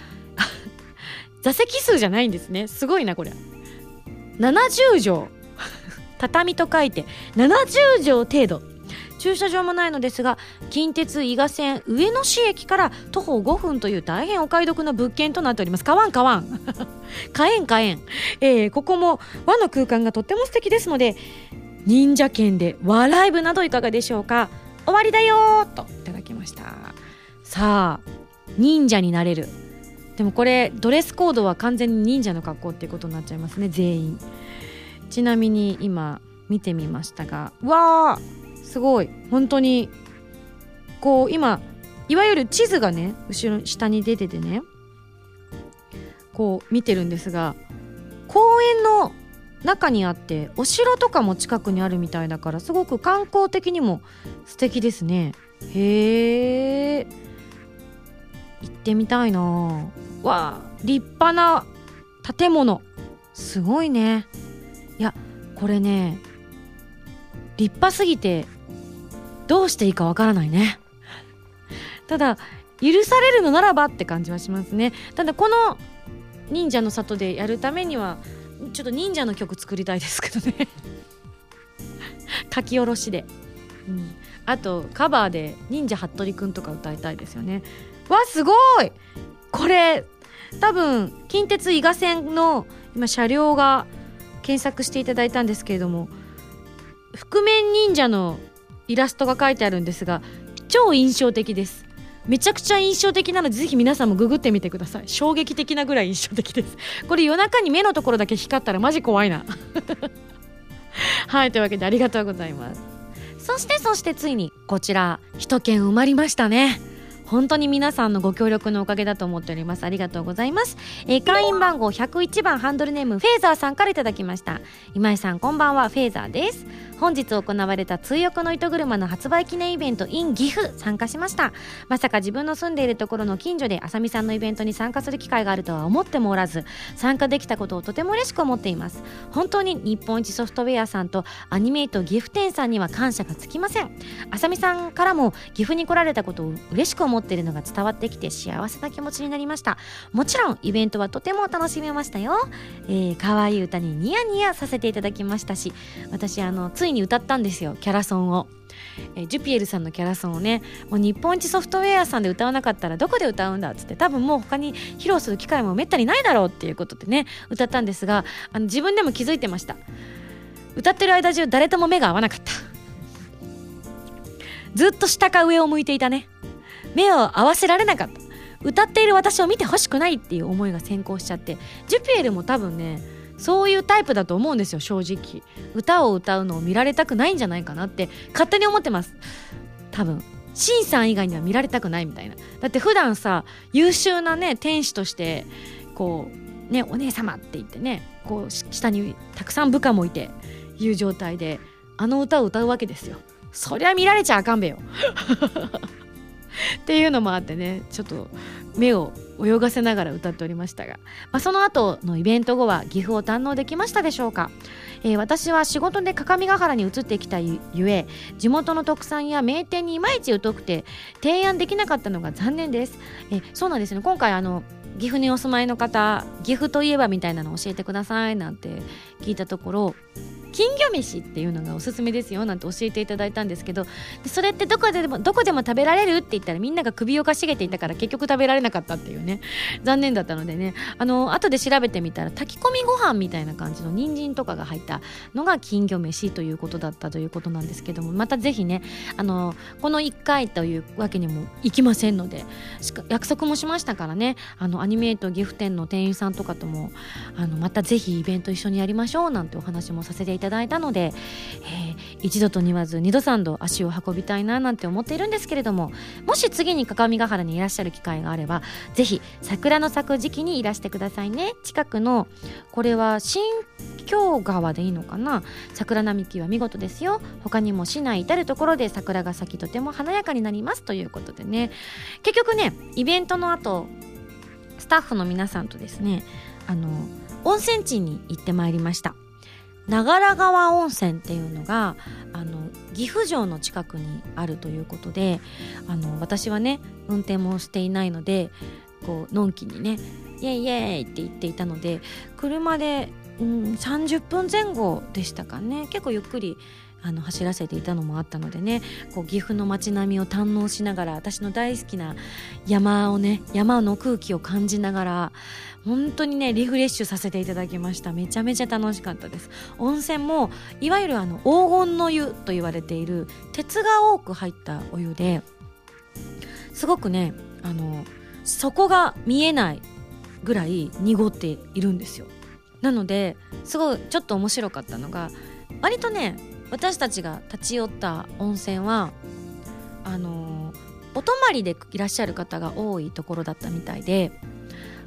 座席数じゃないんですね。すごいなこれ。70畳。畳と書いて70畳程度。駐車場もないのですが近鉄伊賀線上野市駅から徒歩5分という大変お買い得な物件となっております。買わん買わん。買えん買えん、えー、ここも和の空間がとっても素敵ですので忍者券で和ライブなどいかがでしょうか。終わりだよといただきました。さあ忍者になれる。でもこれドレスコードは完全に忍者の格好っていうことになっちゃいますね全員。ちなみに今見てみましたがわあすごい。本当にこう今いわゆる地図がね後ろ下に出ててねこう見てるんですが公園の中にあってお城とかも近くにあるみたいだからすごく観光的にも素敵ですね。へえ行ってみたいな。わあ立派な建物。すごいね。いやこれね立派すぎてどうしていいかわからないね。ただ許されるのならばって感じはしますね。ただこの忍者の里でやるためにはちょっと忍者の曲作りたいですけどね。書き下ろしで、うん、あとカバーで忍者服部くんとか歌いたいですよね。わすごい！これ多分近鉄伊賀線の今車両が検索していただいたんですけれども覆面忍者のイラストが書いてあるんですが超印象的です。めちゃくちゃ印象的なのでぜひ皆さんもググってみてください。衝撃的なぐらい印象的です。これ夜中に目のところだけ光ったらマジ怖いな。はいというわけでありがとうございます。そしてそしてついにこちら一件埋まりましたね。本当に皆さんのご協力のおかげだと思っております。ありがとうございます、えー、会員番号101番ハンドルネームフェーザーさんからいただきました。今井さんこんばんはフェーザーです。本日行われた通訳の糸車の発売記念イベント in 岐阜参加しました。まさか自分の住んでいるところの近所であさみさんのイベントに参加する機会があるとは思ってもおらず参加できたことをとても嬉しく思っています。本当に日本一ソフトウェアさんとアニメイト岐阜店さんには感謝がつきません。あさみさんからも岐阜に来られたことを嬉しく思っているのが伝わってきて幸せな気持ちになりました。もちろんイベントはとても楽しめましたよ、えー、可愛い歌にニヤニヤさせていただきましたし私あのついに歌ったんですよ。キャラソンを。えー、ジュピエルさんのキャラソンをねもう日本一ソフトウェアさんで歌わなかったらどこで歌うんだっつって多分もう他に披露する機会もめったにないだろうっていうことでね歌ったんですがあの自分でも気づいてました。歌ってる間中誰とも目が合わなかった。ずっと下か上を向いていたね。目を合わせられなかった。歌っている私を見てほしくないっていう思いが先行しちゃって。ジュピエルも多分ねそういうタイプだと思うんですよ正直。歌を歌うのを見られたくないんじゃないかなって勝手に思ってます。多分。シンさん以外には見られたくないみたいな。だって普段さ優秀なね天使としてこうねお姉様って言ってねこう下にたくさん部下もいていう状態であの歌を歌うわけですよ。そりゃ見られちゃあかんべよ。っていうのもあってねちょっと目を泳がせながら歌っておりましたが、まあ、その後のイベント後は岐阜を堪能できましたでしょうか、えー、私は仕事で各務原に移ってきたゆえ地元の特産や名店にいまいち疎くて提案できなかったのが残念です、えー、そうなんですね。今回あの岐阜にお住まいの方岐阜といえばみたいなのを教えてくださいなんて聞いたところ金魚飯っていうのがおすすめですよなんて教えていただいたんですけどそれってどこでもどこでも食べられるって言ったらみんなが首をかしげていたから結局食べられなかったっていうね 残念だったのでね。あの後で調べてみたら炊き込みご飯みたいな感じの人参とかが入ったのが金魚飯ということだったということなんですけどもまたぜひねあのこの1回というわけにもいきませんので約束もしましたからねあのアニメート岐阜店の店員さんとかともあのまたぜひイベント一緒にやりましょうなんてお話もさせていただいたので、えー、一度と言わず二度三度足を運びたいななんて思っているんですけれどももし次に各務原にいらっしゃる機会があればぜひ桜の咲く時期にいらしてくださいね。近くのこれは新京川でいいのかな？桜並木は見事ですよ。他にも市内至る所で桜が咲きとても華やかになりますということでね。結局ねイベントの後スタッフの皆さんとですねあの温泉地に行ってまいりました。長良川温泉っていうのがあの岐阜城の近くにあるということであの私はね運転もしていないのでこうのんきにねイエイイエイって言っていたので車で、うん、30分前後でしたかね。結構ゆっくりあの走らせていたのもあったのでねこう岐阜の街並みを堪能しながら私の大好きな山をね山の空気を感じながら本当にねリフレッシュさせていただきました。めちゃめちゃ楽しかったです。温泉もいわゆるあの黄金の湯と言われている鉄が多く入ったお湯ですごくねあの底が見えないぐらい濁っているんですよ。なのですごいちょっと面白かったのが割とね私たちが立ち寄った温泉はあのお泊まりでいらっしゃる方が多いところだったみたいで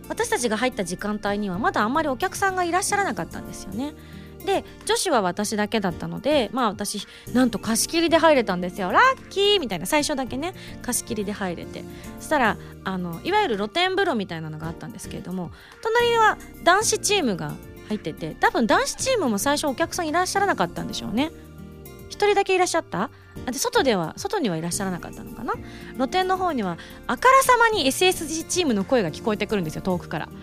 私たちが入った時間帯にはまだあんまりお客さんがいらっしゃらなかったんですよね。で女子は私だけだったのでまあ私なんと貸し切りで入れたんですよ。ラッキー!みたいな最初だけね貸し切りで入れて。そしたらあのいわゆる露天風呂みたいなのがあったんですけれども隣は男子チームが入ってて多分男子チームも最初お客さんいらっしゃらなかったんでしょうね。1人だけいらっしゃった？で外では外にはいらっしゃらなかったのかな？露店の方にはあからさまに SSG チームの声が聞こえてくるんですよ遠くから。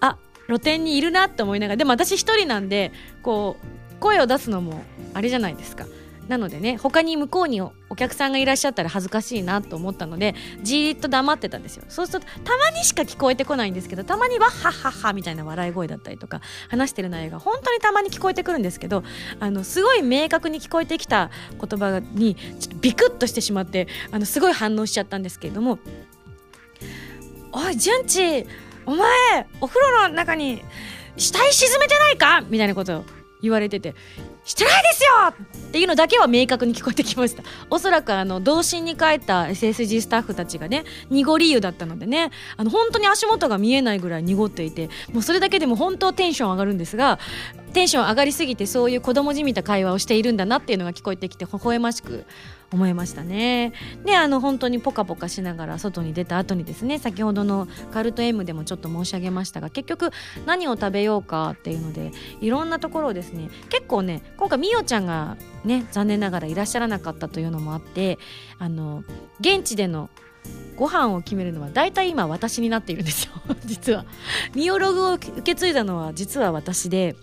あ露店にいるなって思いながら。でも私1人なんでこう声を出すのもあれじゃないですか。なのでね他に向こうにお客さんがいらっしゃったら恥ずかしいなと思ったのでじーっと黙ってたんですよそうするとたまにしか聞こえてこないんですけどたまにはハッハッハみたいな笑い声だったりとか話してる内容が本当にたまに聞こえてくるんですけどあのすごい明確に聞こえてきた言葉にちょっとビクッとしてしまってあのすごい反応しちゃったんですけれども「おい純ちお前お風呂の中に死体沈めてないか?」みたいなことを言われててしてないですよ!っていうのだけは明確に聞こえてきました。おそらくあの童心に帰った SSG スタッフたちがね濁り湯だったのでねあの本当に足元が見えないぐらい濁っていてもうそれだけでも本当テンション上がるんですがテンション上がりすぎてそういう子供じみた会話をしているんだなっていうのが聞こえてきて微笑ましく思いましたね。であの本当にポカポカしながら外に出た後にですね先ほどのカルト M でもちょっと申し上げましたが結局何を食べようかっていうのでいろんなところをですね結構ね今回みおちゃんがね残念ながらいらっしゃらなかったというのもあってあの現地でのご飯を決めるのは大体今私になっているんですよ 実はミオログを受け継いだのは実は私で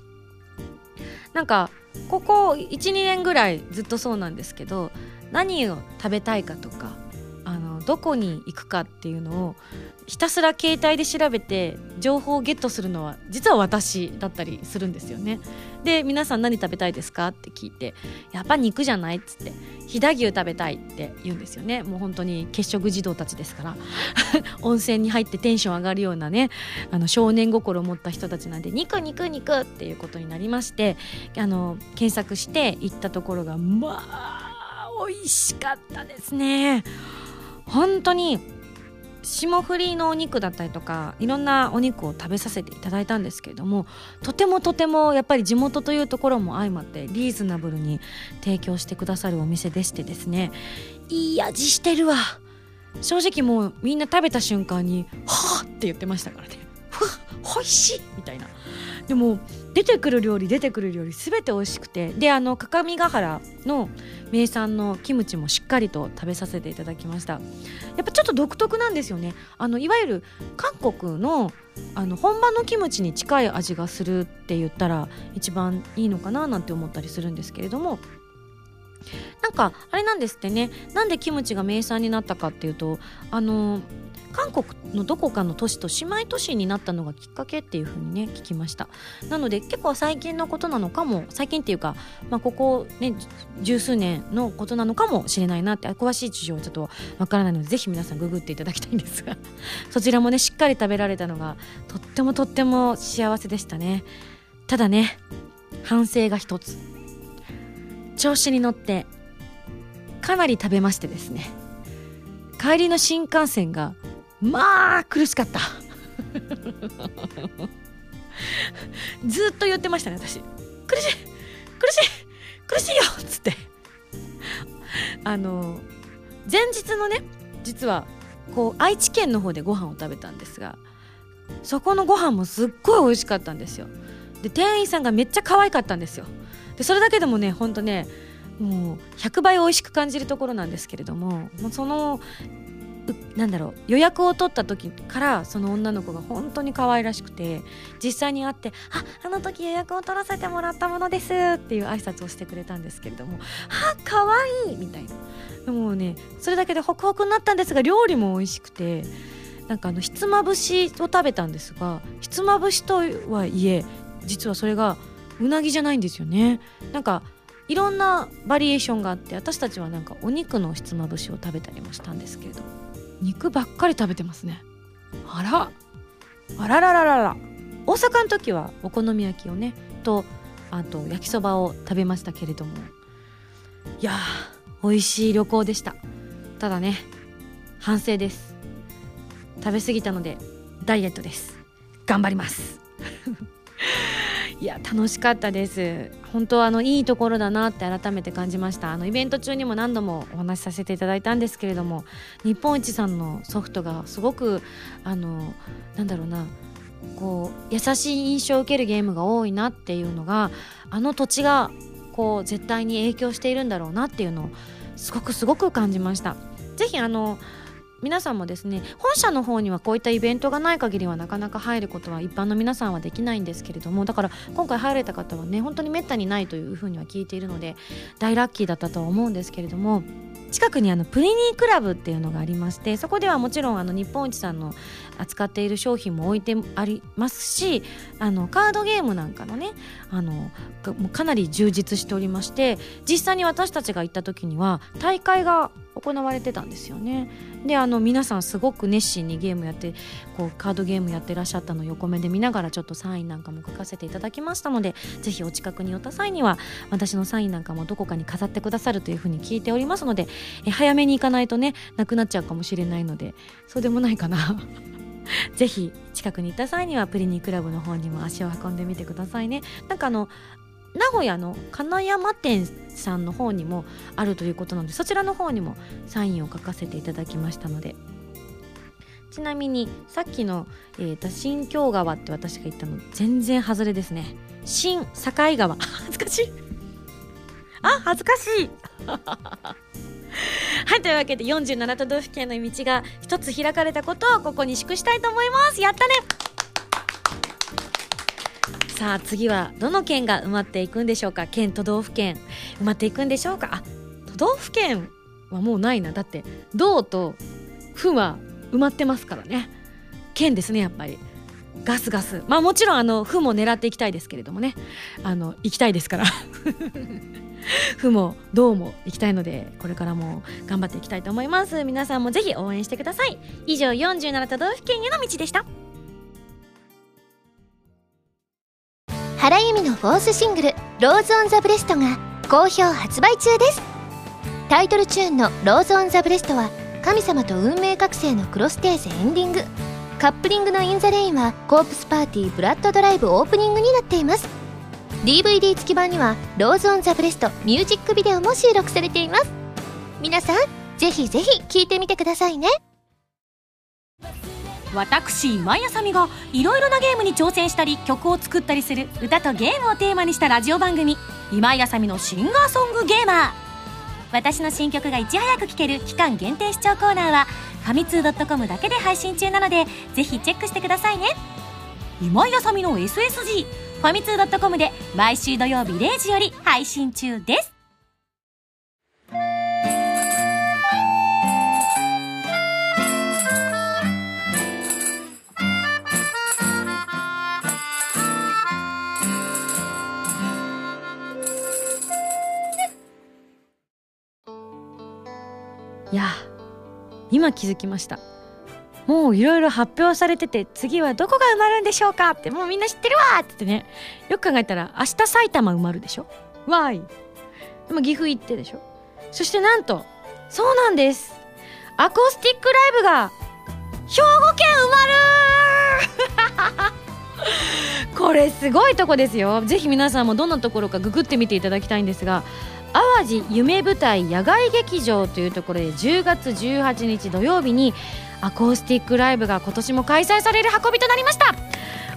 なんかここ12年ぐらいずっとそうなんですけど何を食べたいかとかあのどこに行くかっていうのをひたすら携帯で調べて情報をゲットするのは実は私だったりするんですよね。で皆さん何食べたいですか？って聞いてやっぱ肉じゃない？っつって飛騨牛食べたいって言うんですよね。もう本当に血色児童たちですから。温泉に入ってテンション上がるようなねあの少年心を持った人たちなんで肉肉肉っていうことになりましてあの検索して行ったところがまあ美味しかったですね。本当に霜降りのお肉だったりとかいろんなお肉を食べさせていただいたんですけれどもとてもとてもやっぱり地元というところも相まってリーズナブルに提供してくださるお店でしてですねいい味してるわ正直もうみんな食べた瞬間に「はあ!」って言ってましたからね「ふわおいしい!」みたいなでも出てくる料理出てくる料理全て美味しくて。であの各務原の名産のキムチもしっかりと食べさせていただきました。やっぱちょっと独特なんですよね。あのいわゆる韓国のあの本場のキムチに近い味がするって言ったら一番いいのかななんて思ったりするんですけれども。なんかあれなんですってね。なんでキムチが名産になったかっていうとあの韓国のどこかの都市と姉妹都市になったのがきっかけっていう風にね聞きました。なので結構最近のことなのかも最近っていうか、まあ、ここね十数年のことなのかもしれないなって詳しい事情はちょっとわからないのでぜひ皆さんググっていただきたいんですが そちらもねしっかり食べられたのがとってもとっても幸せでしたね。ただね反省が一つ。調子に乗ってかなり食べましてですね。帰りの新幹線がまあ苦しかった。ずっと言ってましたね私。苦しい苦しい苦しいよっつって。あの前日のね実はこう愛知県の方でご飯を食べたんですがそこのご飯もすっごい美味しかったんですよ。で店員さんがめっちゃ可愛かったんですよ。でそれだけでもねほんとねもう100倍美味しく感じるところなんですけれどももうそのなんだろう予約を取った時からその女の子が本当に可愛らしくて実際に会って「ああの時予約を取らせてもらったものです」っていう挨拶をしてくれたんですけれども「あ可愛いみたいな。もうねそれだけでホクホクになったんですが料理も美味しくてなんかあのひつまぶしを食べたんですがひつまぶしとはいえ実はそれがうなぎじゃないんですよね。なんかいろんなバリエーションがあって私たちはなんかお肉のひつまぶしを食べたりもしたんですけれども。肉ばっかり食べてますね。あら。あららららら。大阪の時はお好み焼きをねとあと焼きそばを食べましたけれども。いやー美味しい旅行でした。ただね反省です。食べ過ぎたのでダイエットです。頑張ります。いや楽しかったです本当あのいいところだなって改めて感じましたあのイベント中にも何度もお話しさせていただいたんですけれども日本一さんのソフトがすごくあのなんだろうなこう優しい印象を受けるゲームが多いなっていうのがあの土地がこう絶対に影響しているんだろうなっていうのをすごくすごく感じました。ぜひあの皆さんもですね本社の方にはこういったイベントがない限りはなかなか入ることは一般の皆さんはできないんですけれどもだから今回入れた方はね本当にめったにないというふうには聞いているので大ラッキーだったとは思うんですけれども近くにあのプリニークラブっていうのがありましてそこではもちろんあの日本一さんの扱っている商品も置いてありますしあのカードゲームなんかのねあのもうかなり充実しておりまして実際に私たちが行った時には大会が行われてたんですよね。であの皆さんすごく熱心にゲームやってこうカードゲームやってらっしゃったのを横目で見ながらちょっとサインなんかも書かせていただきましたのでぜひお近くに寄った際には私のサインなんかもどこかに飾ってくださるというふうに聞いておりますのでえ早めに行かないとねなくなっちゃうかもしれないのでそうでもないかなぜひ近くに行った際にはプリニークラブの方にも足を運んでみてくださいねなんかあの名古屋の金山店さんの方にもあるということなのでそちらの方にもサインを書かせていただきましたので。ちなみにさっきの、えーと、新京川って私が言ったの全然外れですね。新境川。恥ずかしい。あ恥ずかしい。はいというわけで47都道府県の道が一つ開かれたことをここに祝したいと思います。やったね。さあ次はどの県が埋まっていくんでしょうか？県都道府県。埋まっていくんでしょうか？あ都道府県はもうないな。だって「道」と「府」は埋まってますからね。県ですねやっぱり。ガスガス。まあもちろんあの「府」も狙っていきたいですけれどもね。あの行きたいですから。府も道も行きたいのでこれからも頑張っていきたいと思います。皆さんもぜひ応援してください。以上47都道府県への道でした。原由美のフォースシングル「Rose on the breast」が好評発売中です。タイトルチューンの「Rose on the breast」は神様と運命覚醒のクロステーゼエンディング。カップリングの「 In the Rain」はコープスパーティーブラッドドライブオープニングになっています。DVD 付き版には「Rose on the breast」ミュージックビデオも収録されています。皆さんぜひぜひ聴いてみてくださいね。私今井あさみがいろいろなゲームに挑戦したり曲を作ったりする歌とゲームをテーマにしたラジオ番組「今井あさみのシンガーソングゲーマー」私の新曲がいち早く聴ける期間限定視聴コーナーはファミツー .com だけで配信中なのでぜひチェックしてくださいね。今井あさみの SSG ファミツー .com で毎週土曜日0時より配信中です。や今気づきました。もういろいろ発表されてて次はどこが埋まるんでしょうか？ってもうみんな知ってるわってってね。よく考えたら明日埼玉埋まるでしょ？わーいでも岐阜行ってでしょ？そしてなんとそうなんです。アコースティックライブが兵庫県埋まる これすごいとこですよ。ぜひ皆さんもどんなところかググってみていただきたいんですが淡路夢舞台野外劇場というところで10月18日土曜日にアコースティックライブが今年も開催される運びとなりました。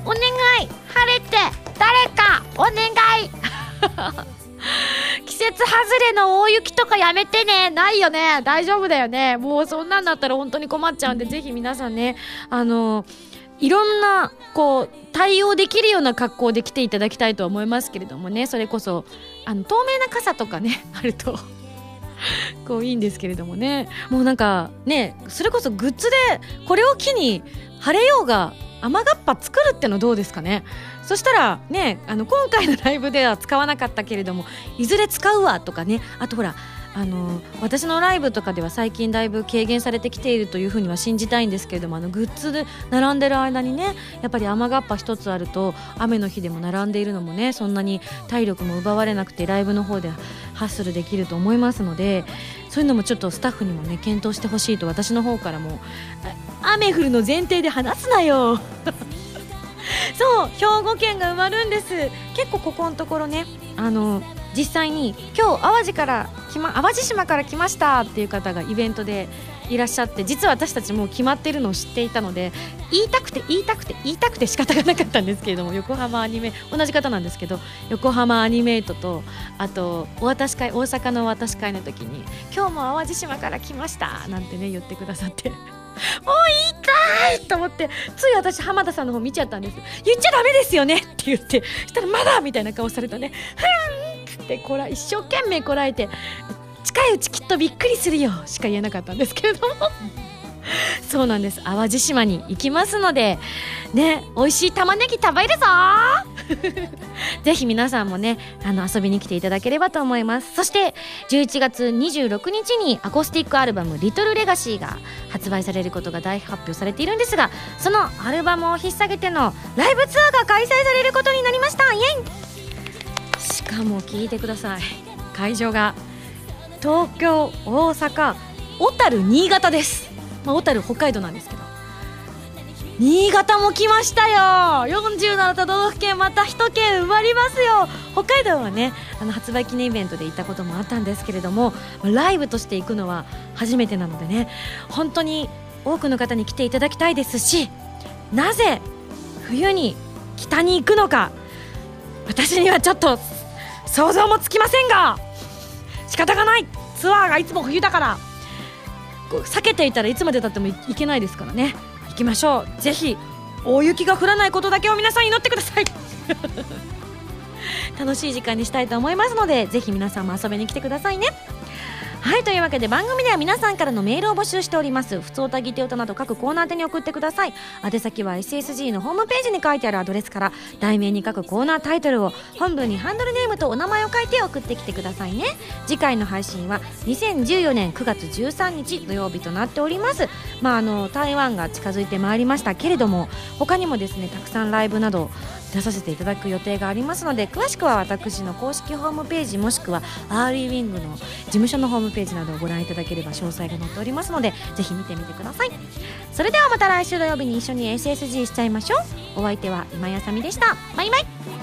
お願い晴れて誰かお願い。季節外れの大雪とかやめてね。ないよね。大丈夫だよね。もうそんなんだったら本当に困っちゃうんでぜひ皆さんねあのいろんなこう対応できるような格好で来ていただきたいと思いますけれどもね。それこそあの透明な傘とかね あると こういいんですけれどもね。もうなんかねそれこそグッズでこれを機に晴れようが雨がっぱ作るってのどうですかね。そしたらねあの今回のライブでは使わなかったけれどもいずれ使うわとかね。あとほらあの私のライブとかでは最近だいぶ軽減されてきているというふうには信じたいんですけれどもあのグッズで並んでる間にねやっぱり雨がっぱ一つあると雨の日でも並んでいるのもねそんなに体力も奪われなくてライブの方でハッスルできると思いますのでそういうのもちょっとスタッフにもね検討してほしいと私の方からも雨降るの前提で話すなよ。そう兵庫県が埋まるんです。結構ここのところねあの実際に今日淡路から来ま淡路島から来ましたっていう方がイベントでいらっしゃって実は私たちもう決まってるのを知っていたので言いたくて言いたくて言いたくて仕方がなかったんですけれども横浜アニメ同じ方なんですけど横浜アニメイトとあとお渡し会大阪のお渡し会の時に今日も淡路島から来ましたなんてね言ってくださって。もう言いたいと思ってつい私浜田さんの方見ちゃったんです。言っちゃダメですよねって言ってしたらまだみたいな顔されたね。ふんてこら一生懸命こらえて近いうちきっとびっくりするよしか言えなかったんですけれども。そうなんです。淡路島に行きますのでね美味しい玉ねぎ食べるぞ。ぜひ皆さんもねあの遊びに来ていただければと思います。そして11月26日にアコースティックアルバム「リトルレガシーが発売されることが大発表されているんですがそのアルバムを引っ提げてのライブツアーが開催されることになりました。イエイ。しかも聞いてください。会場が東京大阪小樽新潟です、まあ、小樽北海道なんですけど。新潟も来ましたよ。47都道府県また1県埋まりますよ。北海道はねあの発売記念イベントで行ったこともあったんですけれどもライブとして行くのは初めてなのでね本当に多くの方に来ていただきたいですしなぜ冬に北に行くのか私にはちょっと想像もつきませんが仕方がない。ツアーがいつも冬だから避けていたらいつまでたってもいいけないですからね。行きましょう。ぜひ大雪が降らないことだけを皆さん祈ってください。楽しい時間にしたいと思いますのでぜひ皆さんも遊びに来てくださいね。はいというわけで番組では皆さんからのメールを募集しております。普通歌ぎて歌など各コーナー宛に送ってください。宛先は SSG のホームページに書いてあるアドレスから題名に書くコーナータイトルを本文にハンドルネームとお名前を書いて送ってきてくださいね。次回の配信は2014年9月13日土曜日となっております。まああの台湾が近づいてまいりましたけれども他にもですねたくさんライブなど出させていただく予定がありますので詳しくは私の公式ホームページもしくはアーリーウィングの事務所のホームページなどをご覧いただければ詳細が載っておりますのでぜひ見てみてください。それではまた来週土曜日に一緒に SSG しちゃいましょう。お相手は今やさみでした。バイバイ。